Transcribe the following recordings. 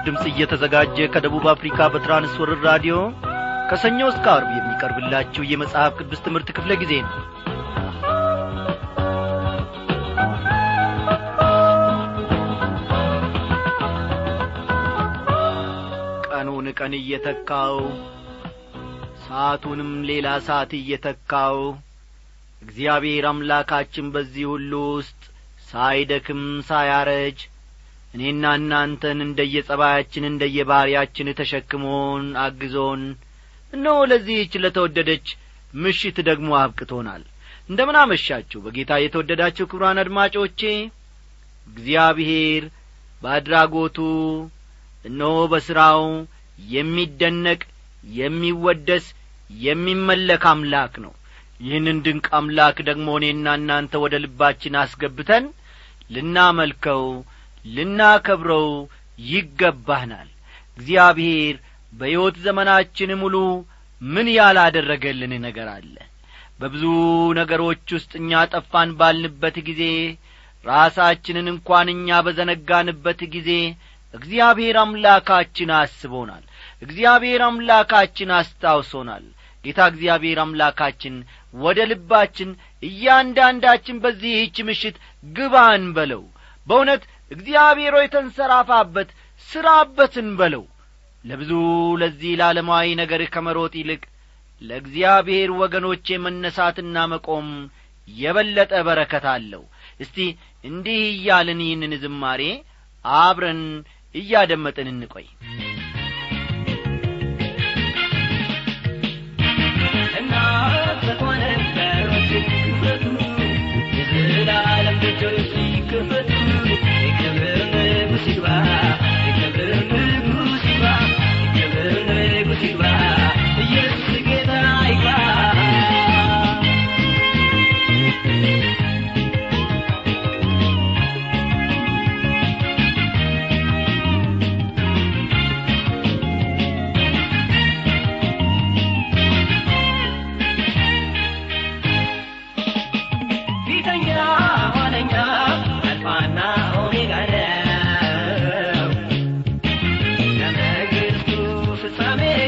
ምስራች ድምፅ እየተዘጋጀ ከደቡብ አፍሪካ በትራንስወርር ራዲዮ ከሰኞ እስከ አርብ የሚቀርብላችሁ የመጽሐፍ ቅዱስ ትምህርት ክፍለ ጊዜ ነው። ቀኑን ቀን እየተካው ሰዓቱንም ሌላ ሰዓት እየተካው እግዚአብሔር አምላካችን በዚህ ሁሉ ውስጥ ሳይደክም ሳያረጅ እኔና እናንተን እንደየጸባያችን እንደየባሕርያችን ተሸክሞን አግዞን እነሆ ለዚህች ለተወደደች ምሽት ደግሞ አብቅቶናል። እንደምን አመሻችሁ በጌታ የተወደዳችሁ ክብሯን አድማጮቼ። እግዚአብሔር በአድራጎቱ እነሆ በሥራው የሚደነቅ የሚወደስ የሚመለክ አምላክ ነው። ይህንን ድንቅ አምላክ ደግሞ እኔና እናንተ ወደ ልባችን አስገብተን ልናመልከው ልናከብረው ይገባናል። እግዚአብሔር በሕይወት ዘመናችን ሙሉ ምን ያላደረገልን ነገር አለ? በብዙ ነገሮች ውስጥ እኛ ጠፋን ባልንበት ጊዜ ራሳችንን እንኳን እኛ በዘነጋንበት ጊዜ እግዚአብሔር አምላካችን አስቦናል። እግዚአብሔር አምላካችን አስታውሶናል። ጌታ እግዚአብሔር አምላካችን ወደ ልባችን እያንዳንዳችን በዚህች ምሽት ግባን በለው። በእውነት እግዚአብሔር ሆይ ተንሰራፋበት ስራበትን በለው። ለብዙ ለዚህ ለዓለማዊ ነገር ከመሮጥ ይልቅ ለእግዚአብሔር ወገኖቼ መነሳትና መቆም የበለጠ በረከት አለው። እስቲ እንዲህ እያልን ይህንን ዝማሬ አብረን እያደመጥን እንቆይ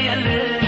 ليالي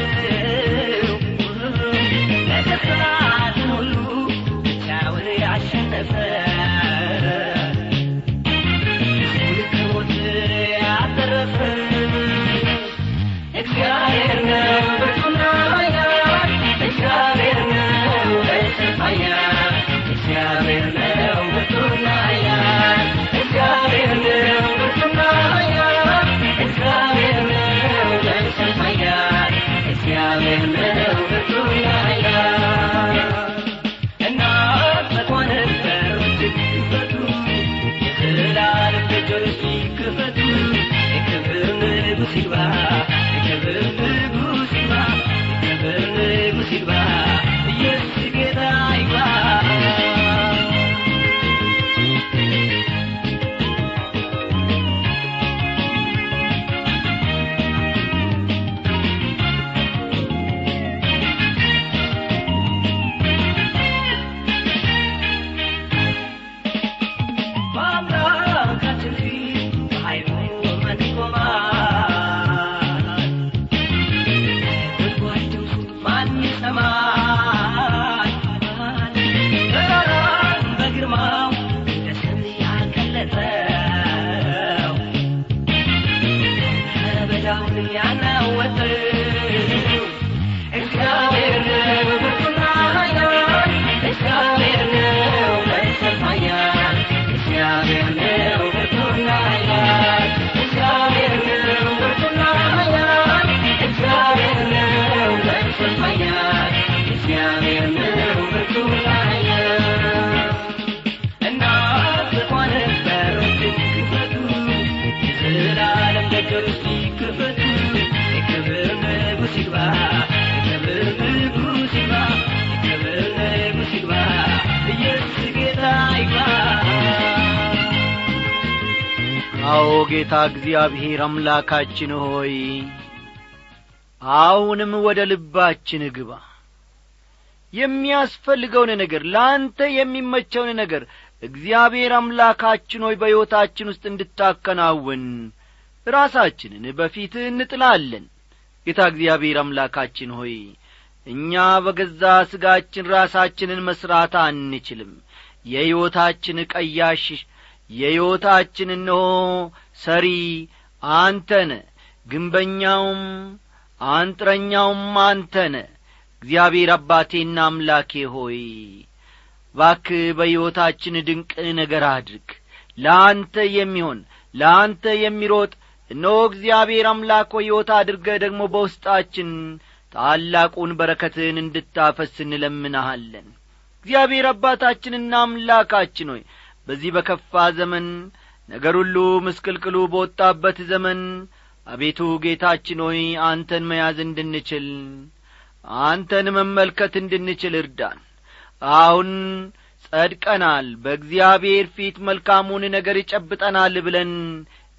አዎ ጌታ እግዚአብሔር አምላካችን ሆይ አሁንም ወደ ልባችን ግባ። የሚያስፈልገውን ነገር ለአንተ የሚመቸውን ነገር እግዚአብሔር አምላካችን ሆይ በሕይወታችን ውስጥ እንድታከናውን ራሳችንን በፊትህ እንጥላለን። ጌታ እግዚአብሔር አምላካችን ሆይ እኛ በገዛ ሥጋችን ራሳችንን መሥራት አንችልም። የሕይወታችን ቀያሽ የሕይወታችን እነሆ ሰሪ አንተነ ግንበኛውም አንጥረኛውም አንተነ እግዚአብሔር አባቴና አምላኬ ሆይ ባክ በሕይወታችን ድንቅ ነገር አድርግ። ለአንተ የሚሆን ለአንተ የሚሮጥ እነሆ እግዚአብሔር አምላክ ሆይ ሕይወት አድርገ ደግሞ በውስጣችን ታላቁን በረከትህን እንድታፈስ እንለምንሃለን። እግዚአብሔር አባታችንና አምላካችን ሆይ በዚህ በከፋ ዘመን ነገር ሁሉ ምስቅልቅሉ በወጣበት ዘመን አቤቱ ጌታችን ሆይ አንተን መያዝ እንድንችል አንተን መመልከት እንድንችል እርዳን። አሁን ጸድቀናል በእግዚአብሔር ፊት መልካሙን ነገር ይጨብጠናል ብለን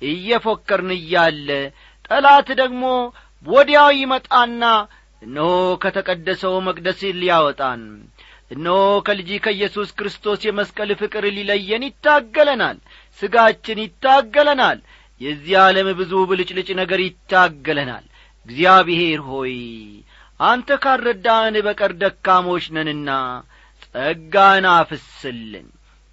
እየፎከርን እያለ ጠላት ደግሞ ወዲያው ይመጣና እነሆ ከተቀደሰው መቅደስ ሊያወጣን እነሆ ከልጅ ከኢየሱስ ክርስቶስ የመስቀል ፍቅር ሊለየን ይታገለናል ሥጋችን ይታገለናል የዚህ ዓለም ብዙ ብልጭልጭ ነገር ይታገለናል። እግዚአብሔር ሆይ አንተ ካረዳን በቀር ደካሞች ነንና ጸጋን አፍስልን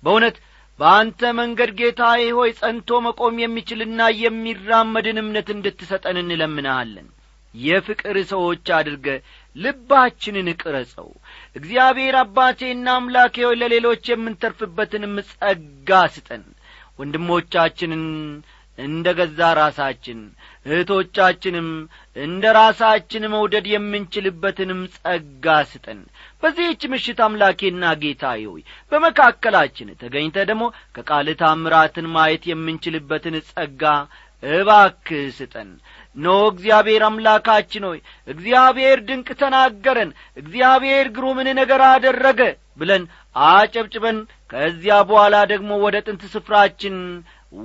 በእውነት በአንተ መንገድ ጌታዬ ሆይ ጸንቶ መቆም የሚችልና የሚራመድን እምነት እንድትሰጠን እንለምንሃለን። የፍቅር ሰዎች አድርገ ልባችንን ቅረጸው እግዚአብሔር አባቴና አምላኬ ሆይ ለሌሎች የምንተርፍበትንም ጸጋ ስጠን። ወንድሞቻችንን እንደ ገዛ ራሳችን እህቶቻችንም እንደ ራሳችን መውደድ የምንችልበትንም ጸጋ ስጠን። በዚህች ምሽት አምላኬና ጌታ ሆይ በመካከላችን ተገኝተ ደግሞ ከቃል ታምራትን ማየት የምንችልበትን ጸጋ እባክህ ስጠን ኖ እግዚአብሔር አምላካችን ሆይ እግዚአብሔር ድንቅ ተናገረን እግዚአብሔር ግሩምን ነገር አደረገ ብለን አጨብጭበን ከዚያ በኋላ ደግሞ ወደ ጥንት ስፍራችን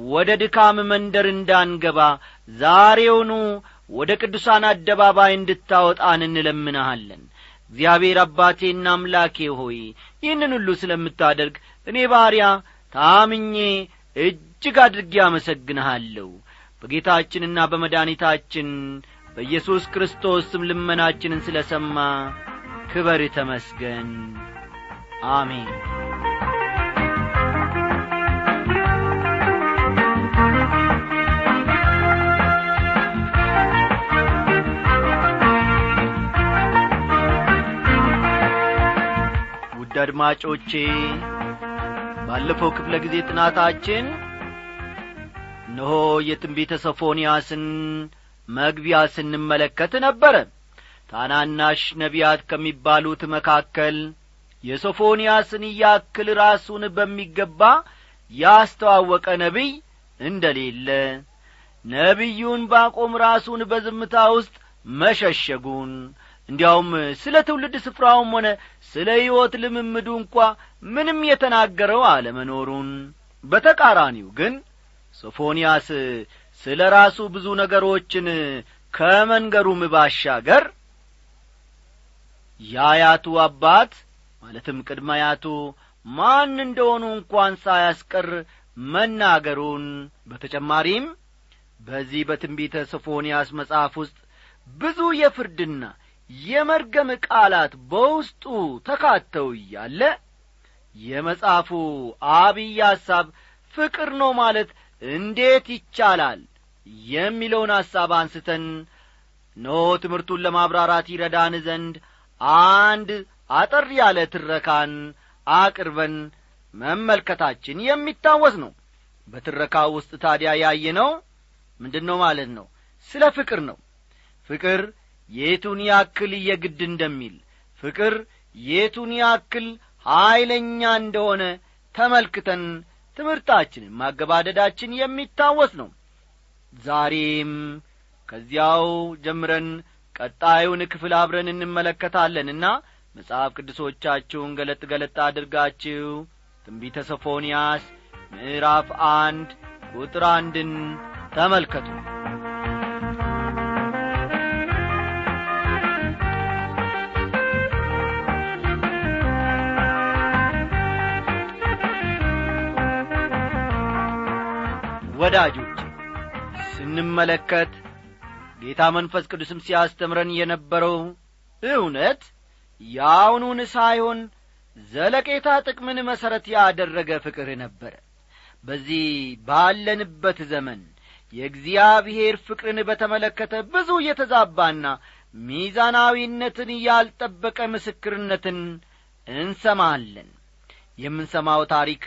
ወደ ድካም መንደር እንዳንገባ ዛሬውኑ ወደ ቅዱሳን አደባባይ እንድታወጣን እንለምንሃለን። እግዚአብሔር አባቴና አምላኬ ሆይ ይህንን ሁሉ ስለምታደርግ እኔ ባሪያ ታምኜ እጅግ አድርጌ አመሰግንሃለሁ በጌታችንና በመድኃኒታችን በኢየሱስ ክርስቶስ ስም ልመናችንን ስለ ሰማ ክበር ተመስገን። አሜን። ውድ አድማጮቼ ባለፈው ክፍለ ጊዜ ጥናታችን እነሆ የትንቢተ ሶፎንያስን መግቢያ ስንመለከት ነበረ። ታናናሽ ነቢያት ከሚባሉት መካከል የሶፎንያስን ያክል ራሱን በሚገባ ያስተዋወቀ ነቢይ እንደሌለ ነቢዩን ባቆም ራሱን በዝምታ ውስጥ መሸሸጉን እንዲያውም ስለ ትውልድ ስፍራውም ሆነ ስለ ሕይወት ልምምዱ እንኳ ምንም የተናገረው አለመኖሩን። በተቃራኒው ግን ሶፎንያስ ስለ ራሱ ብዙ ነገሮችን ከመንገሩም ባሻገር የአያቱ አባት ማለትም ቅድመ አያቱ ማን እንደሆኑ እንኳን ሳያስቀር መናገሩን በተጨማሪም በዚህ በትንቢተ ሶፎንያስ መጽሐፍ ውስጥ ብዙ የፍርድና የመርገም ቃላት በውስጡ ተካተው እያለ የመጽሐፉ አብይ ሐሳብ ፍቅር ነው ማለት እንዴት ይቻላል የሚለውን ሐሳብ አንስተን ኖ ትምህርቱን ለማብራራት ይረዳን ዘንድ አንድ አጠር ያለ ትረካን አቅርበን መመልከታችን የሚታወስ ነው። በትረካው ውስጥ ታዲያ ያየነው ምንድን ነው ማለት ነው? ስለ ፍቅር ነው። ፍቅር የቱን ያክል የግድ እንደሚል ፍቅር የቱን ያክል ኀይለኛ እንደሆነ ተመልክተን ትምህርታችንን ማገባደዳችን የሚታወስ ነው። ዛሬም ከዚያው ጀምረን ቀጣዩን ክፍል አብረን እንመለከታለንና መጽሐፍ ቅዱሶቻችሁን ገለጥ ገለጥ አድርጋችሁ ትንቢተ ሶፎንያስ ምዕራፍ አንድ ቁጥር አንድን ተመልከቱ ወዳጆች ስንመለከት ጌታ መንፈስ ቅዱስም ሲያስተምረን የነበረው እውነት የአሁኑን ሳይሆን ዘለቄታ ጥቅምን መሠረት ያደረገ ፍቅር ነበረ። በዚህ ባለንበት ዘመን የእግዚአብሔር ፍቅርን በተመለከተ ብዙ የተዛባና ሚዛናዊነትን ያልጠበቀ ምስክርነትን እንሰማለን። የምንሰማው ታሪክ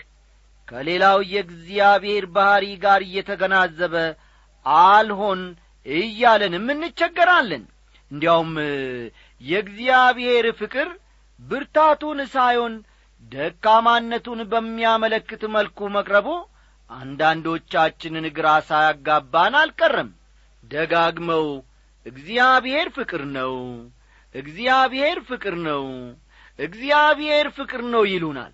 ከሌላው የእግዚአብሔር ባሕሪ ጋር እየተገናዘበ አልሆን እያለንም እንቸገራለን። እንዲያውም የእግዚአብሔር ፍቅር ብርታቱን ሳይሆን ደካማነቱን በሚያመለክት መልኩ መቅረቡ አንዳንዶቻችንን ግራ ሳያጋባን አልቀረም። ደጋግመው እግዚአብሔር ፍቅር ነው እግዚአብሔር ፍቅር ነው እግዚአብሔር ፍቅር ነው ይሉናል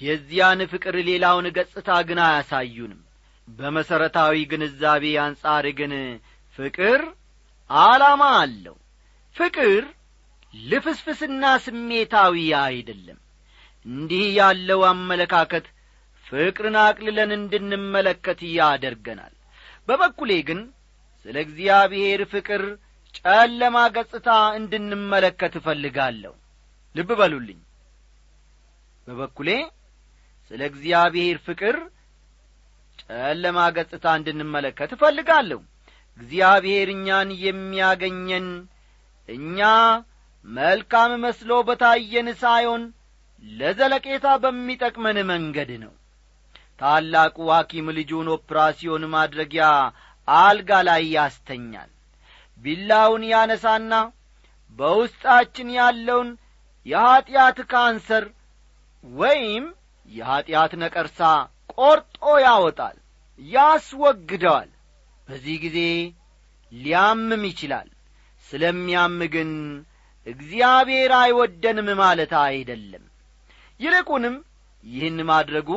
የዚያን ፍቅር ሌላውን ገጽታ ግን አያሳዩንም። በመሠረታዊ ግንዛቤ አንጻር ግን ፍቅር ዓላማ አለው። ፍቅር ልፍስፍስና ስሜታዊ አይደለም። እንዲህ ያለው አመለካከት ፍቅርን አቅልለን እንድንመለከት ያደርገናል። በበኩሌ ግን ስለ እግዚአብሔር ፍቅር ጨለማ ገጽታ እንድንመለከት እፈልጋለሁ። ልብ በሉልኝ። በበኩሌ ስለ እግዚአብሔር ፍቅር ጨለማ ገጽታ እንድንመለከት እፈልጋለሁ። እግዚአብሔር እኛን የሚያገኘን እኛ መልካም መስሎ በታየን ሳይሆን ለዘለቄታ በሚጠቅመን መንገድ ነው። ታላቁ ሐኪም ልጁን ኦፕራሲዮን ማድረጊያ አልጋ ላይ ያስተኛል። ቢላውን ያነሳና በውስጣችን ያለውን የኀጢአት ካንሰር ወይም የኀጢአት ነቀርሳ ቈርጦ ያወጣል ያስወግደዋል በዚህ ጊዜ ሊያምም ይችላል ስለሚያም ግን እግዚአብሔር አይወደንም ማለት አይደለም። ይልቁንም ይህን ማድረጉ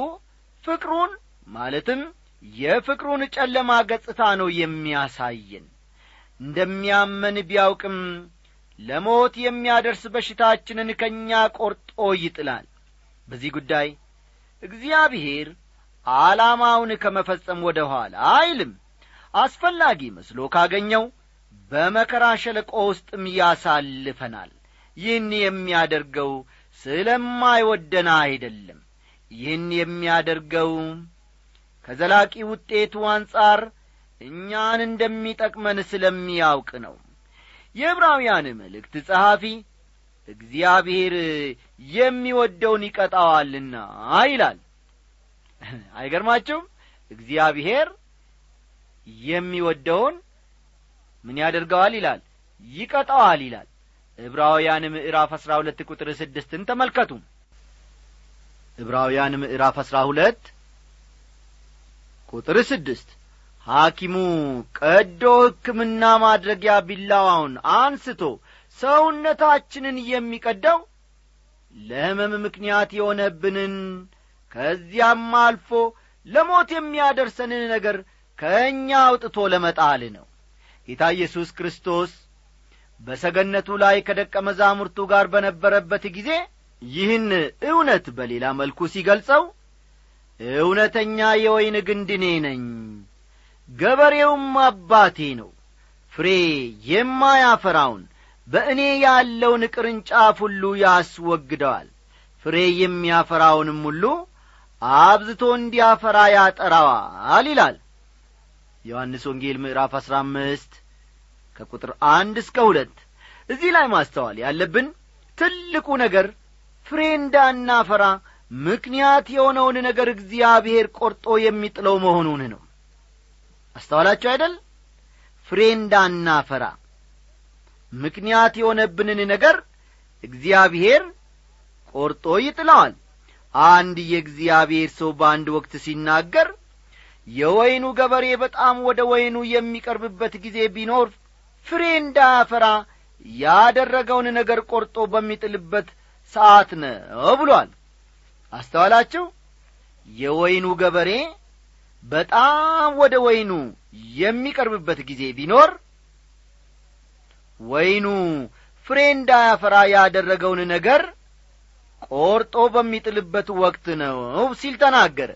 ፍቅሩን ማለትም የፍቅሩን ጨለማ ገጽታ ነው የሚያሳየን። እንደሚያመን ቢያውቅም ለሞት የሚያደርስ በሽታችንን ከእኛ ቈርጦ ይጥላል። በዚህ ጉዳይ እግዚአብሔር ዓላማውን ከመፈጸም ወደ ኋላ አይልም። አስፈላጊ መስሎ ካገኘው በመከራ ሸለቆ ውስጥም ያሳልፈናል። ይህን የሚያደርገው ስለማይወደን አይደለም። ይህን የሚያደርገው ከዘላቂ ውጤቱ አንጻር እኛን እንደሚጠቅመን ስለሚያውቅ ነው። የዕብራውያን መልእክት ጸሐፊ እግዚአብሔር የሚወደውን ይቀጣዋልና ይላል። አይገርማችሁም? እግዚአብሔር የሚወደውን ምን ያደርገዋል ይላል? ይቀጣዋል ይላል። ዕብራውያን ምዕራፍ አሥራ ሁለት ቁጥር ስድስትን ተመልከቱ። ዕብራውያን ምዕራፍ አሥራ ሁለት ቁጥር ስድስት ሐኪሙ ቀዶ ሕክምና ማድረጊያ ቢላዋውን አንስቶ ሰውነታችንን የሚቀደው ለሕመም ምክንያት የሆነብንን ከዚያም አልፎ ለሞት የሚያደርሰንን ነገር ከእኛ አውጥቶ ለመጣል ነው። ጌታ ኢየሱስ ክርስቶስ በሰገነቱ ላይ ከደቀ መዛሙርቱ ጋር በነበረበት ጊዜ ይህን እውነት በሌላ መልኩ ሲገልጸው እውነተኛ የወይን ግንድ ነኝ ገበሬውም አባቴ ነው ፍሬ የማያፈራውን በእኔ ያለውን ቅርንጫፍ ሁሉ ያስወግደዋል። ፍሬ የሚያፈራውንም ሁሉ አብዝቶ እንዲያፈራ ያጠራዋል ይላል። ዮሐንስ ወንጌል ምዕራፍ አሥራ አምስት ከቁጥር አንድ እስከ ሁለት እዚህ ላይ ማስተዋል ያለብን ትልቁ ነገር ፍሬ እንዳናፈራ ምክንያት የሆነውን ነገር እግዚአብሔር ቈርጦ የሚጥለው መሆኑን ነው። አስተዋላችሁ አይደል? ፍሬ እንዳናፈራ ምክንያት የሆነብንን ነገር እግዚአብሔር ቈርጦ ይጥለዋል። አንድ የእግዚአብሔር ሰው በአንድ ወቅት ሲናገር የወይኑ ገበሬ በጣም ወደ ወይኑ የሚቀርብበት ጊዜ ቢኖር ፍሬ እንዳያፈራ ያደረገውን ነገር ቈርጦ በሚጥልበት ሰዓት ነው ብሏል። አስተዋላችሁ? የወይኑ ገበሬ በጣም ወደ ወይኑ የሚቀርብበት ጊዜ ቢኖር ወይኑ ፍሬ እንዳያፈራ ያደረገውን ነገር ቈርጦ በሚጥልበት ወቅት ነው ሲል ተናገረ።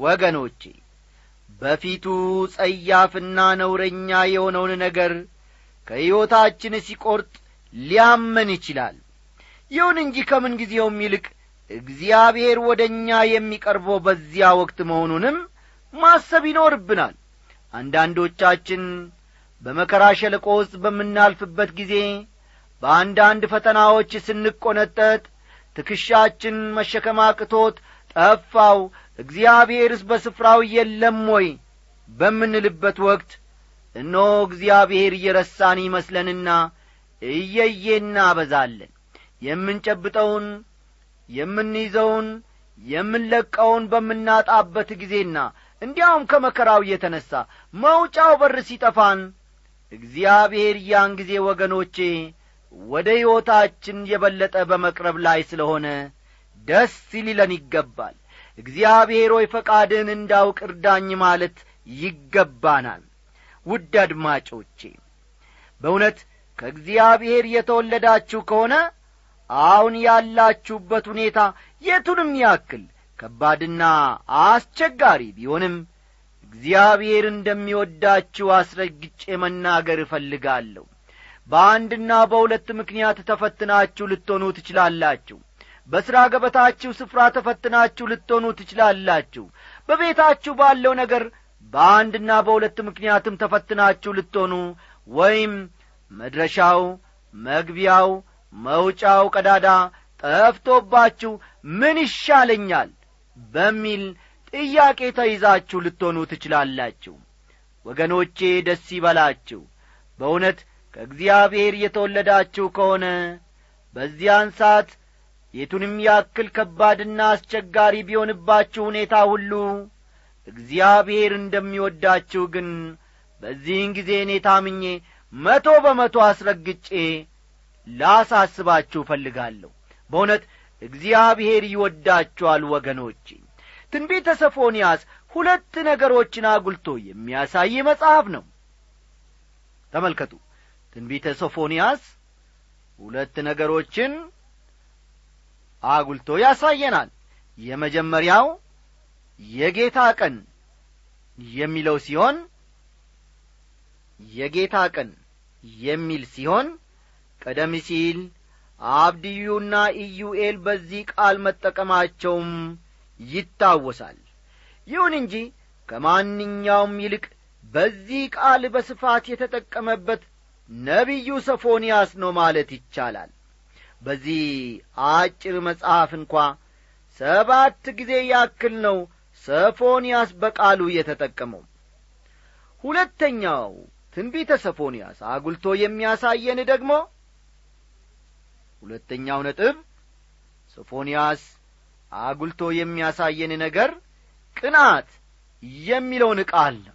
ወገኖቼ በፊቱ ጸያፍና ነውረኛ የሆነውን ነገር ከሕይወታችን ሲቈርጥ ሊያመን ይችላል። ይሁን እንጂ ከምን ጊዜውም ይልቅ እግዚአብሔር ወደ እኛ የሚቀርበው በዚያ ወቅት መሆኑንም ማሰብ ይኖርብናል። አንዳንዶቻችን በመከራ ሸለቆ ውስጥ በምናልፍበት ጊዜ በአንዳንድ ፈተናዎች ስንቈነጠጥ ትከሻችን መሸከም አቅቶት ጠፋው። እግዚአብሔርስ በስፍራው የለም ወይ? በምንልበት ወቅት እነሆ እግዚአብሔር እየረሳን ይመስለንና እየዬ እናበዛለን የምንጨብጠውን የምንይዘውን የምንለቀውን በምናጣበት ጊዜና እንዲያውም ከመከራው የተነሣ መውጫው በር ሲጠፋን እግዚአብሔር ያን ጊዜ ወገኖቼ ወደ ሕይወታችን የበለጠ በመቅረብ ላይ ስለሆነ ደስ ሊለን ይገባል። እግዚአብሔር ሆይ ፈቃድን እንዳውቅ እርዳኝ ማለት ይገባናል። ውድ አድማጮቼ በእውነት ከእግዚአብሔር የተወለዳችሁ ከሆነ አሁን ያላችሁበት ሁኔታ የቱንም ያክል ከባድና አስቸጋሪ ቢሆንም እግዚአብሔር እንደሚወዳችሁ አስረግጬ መናገር እፈልጋለሁ። በአንድና በሁለት ምክንያት ተፈትናችሁ ልትሆኑ ትችላላችሁ። በሥራ ገበታችሁ ስፍራ ተፈትናችሁ ልትሆኑ ትችላላችሁ። በቤታችሁ ባለው ነገር በአንድና በሁለት ምክንያትም ተፈትናችሁ ልትሆኑ ወይም መድረሻው መግቢያው መውጫው ቀዳዳ ጠፍቶባችሁ ምን ይሻለኛል? በሚል ጥያቄ ተይዛችሁ ልትሆኑ ትችላላችሁ። ወገኖቼ ደስ ይበላችሁ። በእውነት ከእግዚአብሔር የተወለዳችሁ ከሆነ በዚያን ሰዓት የቱንም ያክል ከባድና አስቸጋሪ ቢሆንባችሁ ሁኔታ ሁሉ እግዚአብሔር እንደሚወዳችሁ ግን በዚህን ጊዜ እኔ ታምኜ መቶ በመቶ አስረግጬ ላሳስባችሁ እፈልጋለሁ። በእውነት እግዚአብሔር ይወዳችኋል ወገኖቼ ትንቢተ ሰፎንያስ ሁለት ነገሮችን አጉልቶ የሚያሳይ መጽሐፍ ነው። ተመልከቱ። ትንቢተ ሶፎንያስ ሁለት ነገሮችን አጉልቶ ያሳየናል። የመጀመሪያው የጌታ ቀን የሚለው ሲሆን የጌታ ቀን የሚል ሲሆን ቀደም ሲል አብድዩና ኢዩኤል በዚህ ቃል መጠቀማቸውም ይታወሳል። ይሁን እንጂ ከማንኛውም ይልቅ በዚህ ቃል በስፋት የተጠቀመበት ነቢዩ ሰፎንያስ ነው ማለት ይቻላል። በዚህ አጭር መጽሐፍ እንኳ ሰባት ጊዜ ያክል ነው ሰፎንያስ በቃሉ የተጠቀመው። ሁለተኛው ትንቢተ ሰፎንያስ አጉልቶ የሚያሳየን ደግሞ ሁለተኛው ነጥብ ሶፎንያስ አጉልቶ የሚያሳየን ነገር ቅናት የሚለውን ቃል። ነው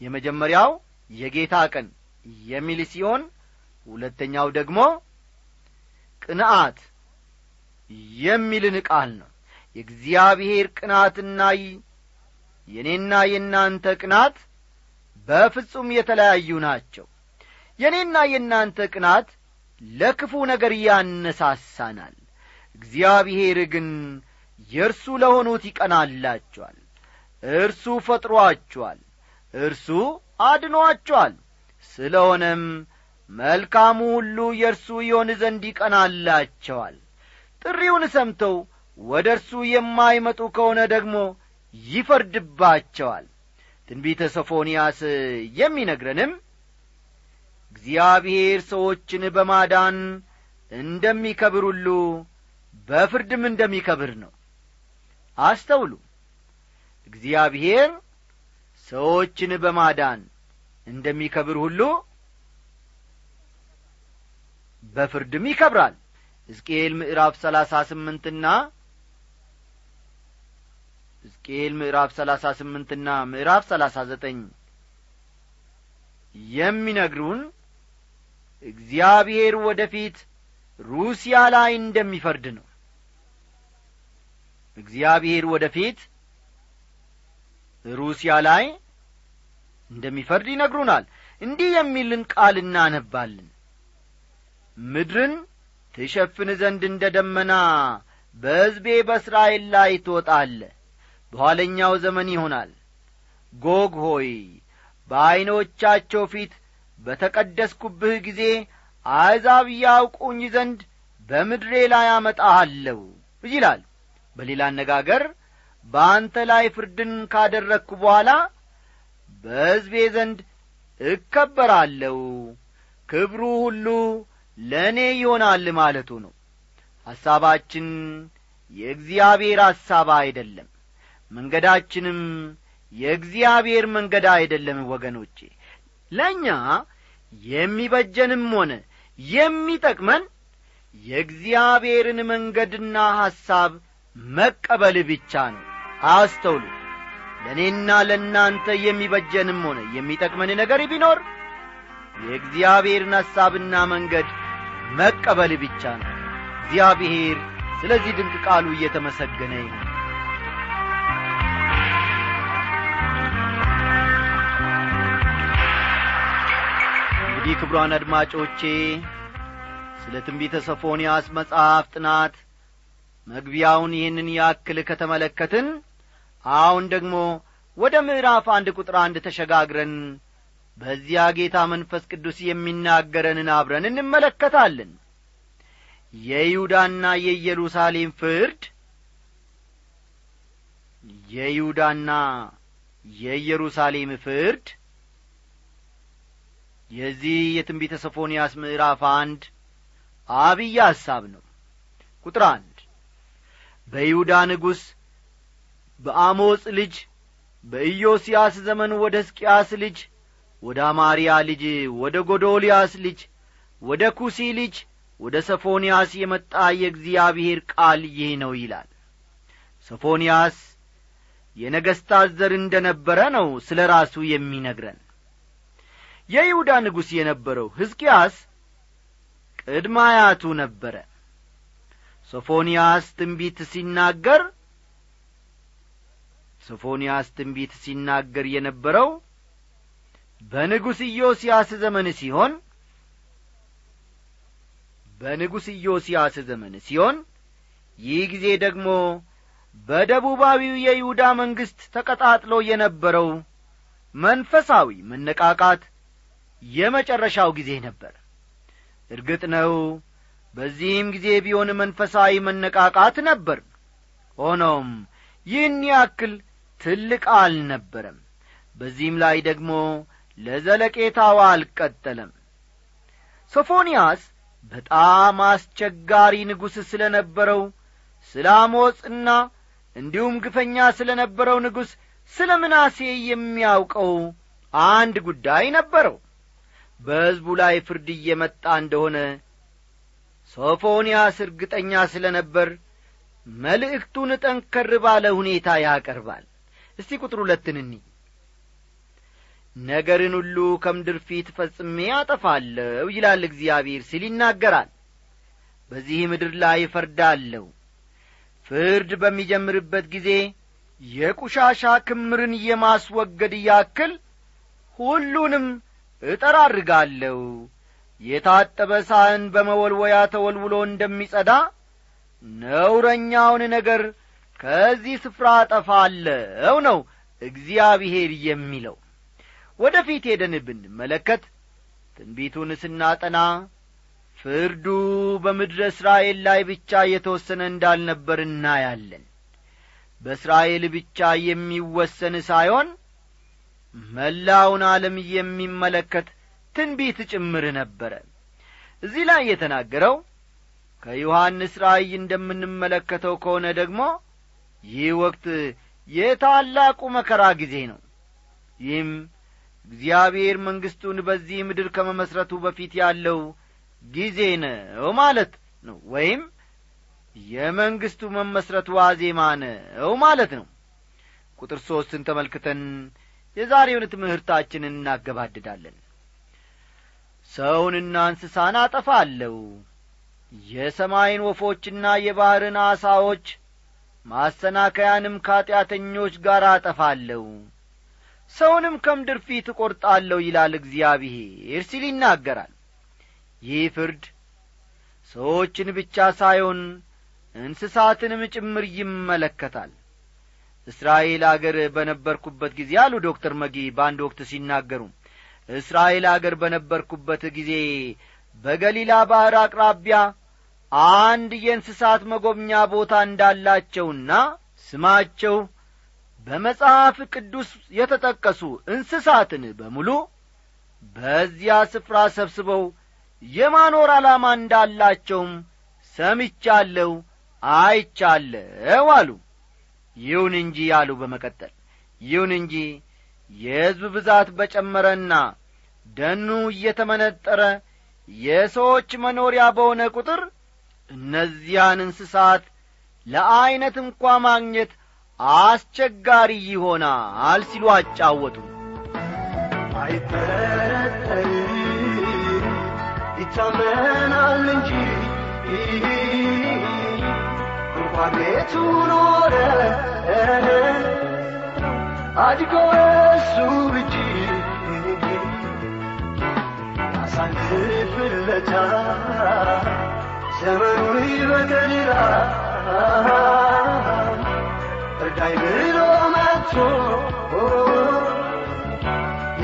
የመጀመሪያው የጌታ ቀን የሚል ሲሆን ሁለተኛው ደግሞ ቅንአት የሚልን ቃል ነው። የእግዚአብሔር ቅናትና የእኔና የእናንተ ቅናት በፍጹም የተለያዩ ናቸው። የእኔና የእናንተ ቅናት ለክፉ ነገር ያነሳሳናል እግዚአብሔር ግን የእርሱ ለሆኑት ይቀናላቸዋል እርሱ ፈጥሮአቸዋል እርሱ አድኖአቸዋል ስለ ሆነም መልካሙ ሁሉ የእርሱ ይሆን ዘንድ ይቀናላቸዋል። ጥሪውን ሰምተው ወደ እርሱ የማይመጡ ከሆነ ደግሞ ይፈርድባቸዋል። ትንቢተ ሶፎንያስ የሚነግረንም እግዚአብሔር ሰዎችን በማዳን እንደሚከብር ሁሉ በፍርድም እንደሚከብር ነው። አስተውሉ። እግዚአብሔር ሰዎችን በማዳን እንደሚከብር ሁሉ በፍርድም ይከብራል። ሕዝቅኤል ምዕራፍ ሰላሳ ስምንትና ሕዝቅኤል ምዕራፍ ሰላሳ ስምንትና ምዕራፍ ሰላሳ ዘጠኝ የሚነግሩን እግዚአብሔር ወደ ፊት ሩሲያ ላይ እንደሚፈርድ ነው እግዚአብሔር ወደ ፊት ሩሲያ ላይ እንደሚፈርድ ይነግሩናል። እንዲህ የሚልን ቃል እናነባለን። ምድርን ትሸፍን ዘንድ እንደ ደመና በሕዝቤ በእስራኤል ላይ ትወጣለ በኋለኛው ዘመን ይሆናል። ጎግ ሆይ በዐይኖቻቸው ፊት በተቀደስኩብህ ጊዜ አሕዛብ ያውቁኝ ዘንድ በምድሬ ላይ አመጣሃለሁ ይላል በሌላ አነጋገር በአንተ ላይ ፍርድን ካደረግኩ በኋላ በሕዝቤ ዘንድ እከበራለሁ። ክብሩ ሁሉ ለእኔ ይሆናል ማለቱ ነው። ሐሳባችን የእግዚአብሔር ሐሳብ አይደለም። መንገዳችንም የእግዚአብሔር መንገድ አይደለም ወገኖቼ። ለእኛ የሚበጀንም ሆነ የሚጠቅመን የእግዚአብሔርን መንገድና ሐሳብ መቀበል ብቻ ነው። አስተውሉ። ለእኔና ለእናንተ የሚበጀንም ሆነ የሚጠቅመን ነገር ቢኖር የእግዚአብሔርን ሐሳብና መንገድ መቀበል ብቻ ነው። እግዚአብሔር ስለዚህ ድንቅ ቃሉ እየተመሰገነ ይሁን። እንግዲህ ክብሯን አድማጮቼ ስለ ትንቢተ ሰፎንያስ መጽሐፍ ጥናት መግቢያውን ይህንን ያክል ከተመለከትን አሁን ደግሞ ወደ ምዕራፍ አንድ ቁጥር አንድ ተሸጋግረን በዚያ ጌታ መንፈስ ቅዱስ የሚናገረንን አብረን እንመለከታለን። የይሁዳና የኢየሩሳሌም ፍርድ የይሁዳና የኢየሩሳሌም ፍርድ የዚህ የትንቢተ ሰፎንያስ ምዕራፍ አንድ አብይ ሐሳብ ነው። ቁጥር አንድ በይሁዳ ንጉሥ በአሞጽ ልጅ በኢዮስያስ ዘመን ወደ ሕዝቅያስ ልጅ ወደ አማርያ ልጅ ወደ ጎዶልያስ ልጅ ወደ ኩሲ ልጅ ወደ ሰፎንያስ የመጣ የእግዚአብሔር ቃል ይህ ነው ይላል። ሰፎንያስ የነገሥታት ዘር እንደ ነበረ ነው ስለ ራሱ የሚነግረን። የይሁዳ ንጉሥ የነበረው ሕዝቅያስ ቅድመ አያቱ ነበረ ሶፎንያስ ትንቢት ሲናገር ሶፎንያስ ትንቢት ሲናገር የነበረው በንጉሥ ኢዮስያስ ዘመን ሲሆን በንጉሥ ኢዮስያስ ዘመን ሲሆን ይህ ጊዜ ደግሞ በደቡባዊው የይሁዳ መንግሥት ተቀጣጥሎ የነበረው መንፈሳዊ መነቃቃት የመጨረሻው ጊዜ ነበር። እርግጥ ነው በዚህም ጊዜ ቢሆን መንፈሳዊ መነቃቃት ነበር። ሆኖም ይህን ያክል ትልቅ አልነበረም። በዚህም ላይ ደግሞ ለዘለቄታው አልቀጠለም። ሶፎንያስ በጣም አስቸጋሪ ንጉሥ ስለ ነበረው ስለ አሞጽና እንዲሁም ግፈኛ ስለ ነበረው ንጉሥ ስለ ምናሴ የሚያውቀው አንድ ጉዳይ ነበረው። በሕዝቡ ላይ ፍርድ እየመጣ እንደሆነ ሶፎንያስ እርግጠኛ ስለ ነበር መልእክቱን ጠንከር ባለ ሁኔታ ያቀርባል። እስቲ ቁጥር ሁለትን እኒ ነገርን ሁሉ ከምድር ፊት ፈጽሜ አጠፋለሁ ይላል እግዚአብሔር ሲል ይናገራል። በዚህ ምድር ላይ እፈርዳለሁ። ፍርድ በሚጀምርበት ጊዜ የቁሻሻ ክምርን የማስወገድ ያክል ሁሉንም እጠራርጋለሁ የታጠበ ሳህን በመወልወያ ተወልውሎ እንደሚጸዳ ነውረኛውን ነገር ከዚህ ስፍራ አጠፋለሁ ነው እግዚአብሔር የሚለው። ወደ ፊት ሄደን ብንመለከት ትንቢቱን ስናጠና ፍርዱ በምድረ እስራኤል ላይ ብቻ የተወሰነ እንዳልነበር እናያለን። በእስራኤል ብቻ የሚወሰን ሳይሆን መላውን ዓለም የሚመለከት ትንቢት ጭምር ነበረ። እዚህ ላይ የተናገረው ከዮሐንስ ራእይ እንደምንመለከተው ከሆነ ደግሞ ይህ ወቅት የታላቁ መከራ ጊዜ ነው። ይህም እግዚአብሔር መንግሥቱን በዚህ ምድር ከመመስረቱ በፊት ያለው ጊዜ ነው ማለት ነው ወይም የመንግሥቱ መመስረቱ ዋዜማ ነው ማለት ነው። ቁጥር ሦስትን ተመልክተን የዛሬውን ትምህርታችንን እናገባድዳለን ሰውንና እንስሳን አጠፋለሁ። የሰማይን ወፎችና የባሕርን አሳዎች ማሰናከያንም ከኀጢአተኞች ጋር አጠፋለሁ። ሰውንም ከምድር ፊት እቈርጣለሁ ይላል እግዚአብሔር ሲል ይናገራል። ይህ ፍርድ ሰዎችን ብቻ ሳይሆን እንስሳትንም ጭምር ይመለከታል። እስራኤል አገር በነበርኩበት ጊዜ አሉ ዶክተር መጊ በአንድ ወቅት ሲናገሩ እስራኤል አገር በነበርኩበት ጊዜ በገሊላ ባሕር አቅራቢያ አንድ የእንስሳት መጐብኛ ቦታ እንዳላቸውና ስማቸው በመጽሐፍ ቅዱስ የተጠቀሱ እንስሳትን በሙሉ በዚያ ስፍራ ሰብስበው የማኖር ዓላማ እንዳላቸውም ሰምቻለሁ አይቻለሁ አሉ። ይሁን እንጂ አሉ በመቀጠል። ይሁን እንጂ የሕዝብ ብዛት በጨመረና ደኑ እየተመነጠረ የሰዎች መኖሪያ በሆነ ቁጥር እነዚያን እንስሳት ለዐይነት እንኳ ማግኘት አስቸጋሪ ይሆናል ሲሉ አጫወቱ። ይታመናል እንጂ እንኳን ቤቱ ኖረ አድጎ እሱ እጅ ያሳልፍለታል ዘመኑን በገድላ እርዳይ ብሎ መጥቶ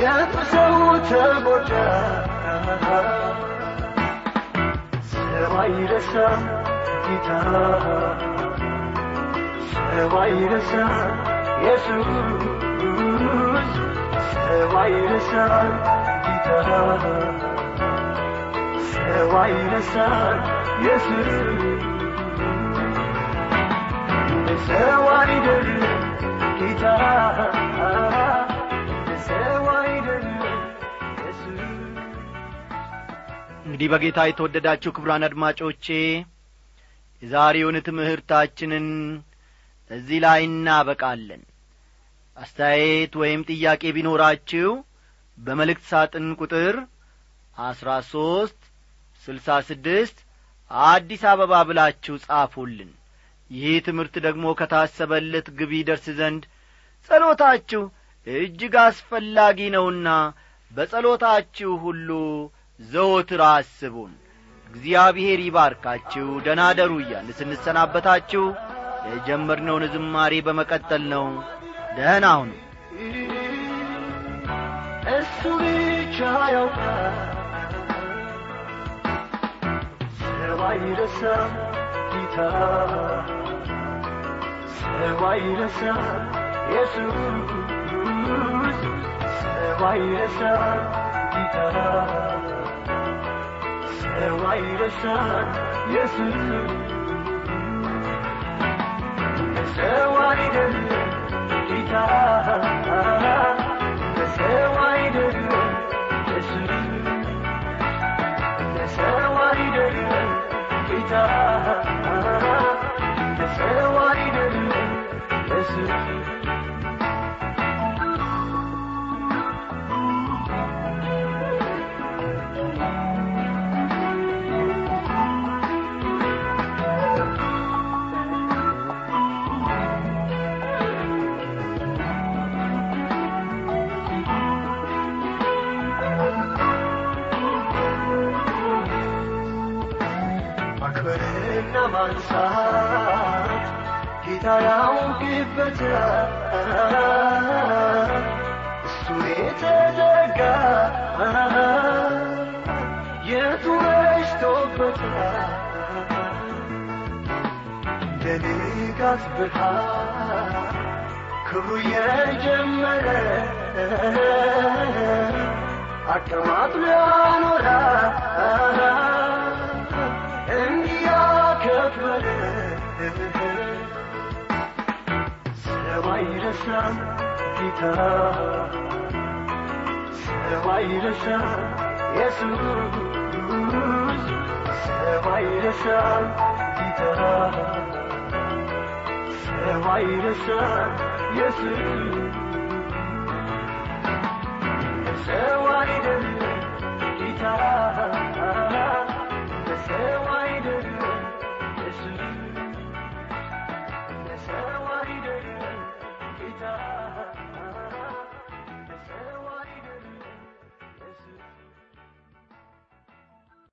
የጥሰው ተጎዳ ሰማይ ረሳ ጌታ ሰማይ ረሳ ኢየሱስ እንግዲህ በጌታ የተወደዳችሁ ክቡራን አድማጮቼ የዛሬውን ትምህርታችንን እዚህ ላይ እናበቃለን አስተያየት ወይም ጥያቄ ቢኖራችሁ በመልእክት ሳጥን ቁጥር አስራ ሦስት ስልሳ ስድስት አዲስ አበባ ብላችሁ ጻፉልን። ይህ ትምህርት ደግሞ ከታሰበለት ግብ ይደርስ ዘንድ ጸሎታችሁ እጅግ አስፈላጊ ነውና በጸሎታችሁ ሁሉ ዘወትር አስቡን። እግዚአብሔር ይባርካችሁ። ደናደሩ እያል ስንሰናበታችሁ የጀመርነውን ዝማሬ በመቀጠል ነው ደህና ሁኑ እሱ ብቻ ያውቃል ሰው አይረሳም ጌታ ሰው አይረሳም ኢየሱስ ሰው አይረሳም ጌታ ሰው አይረሳም ኢየሱስ ሰው አይደለም እንደ ንጋት ብርሃን ክብሩ የጀመረ አቀማጥሎ ያኖራል እንዲያከብረ ሰው አይረሳም ጌታ ሰው አይረሳም ኢየሱስ ሰው አይረሳም ጌታ ሰዋይረሰብ የስ ሰዋይደ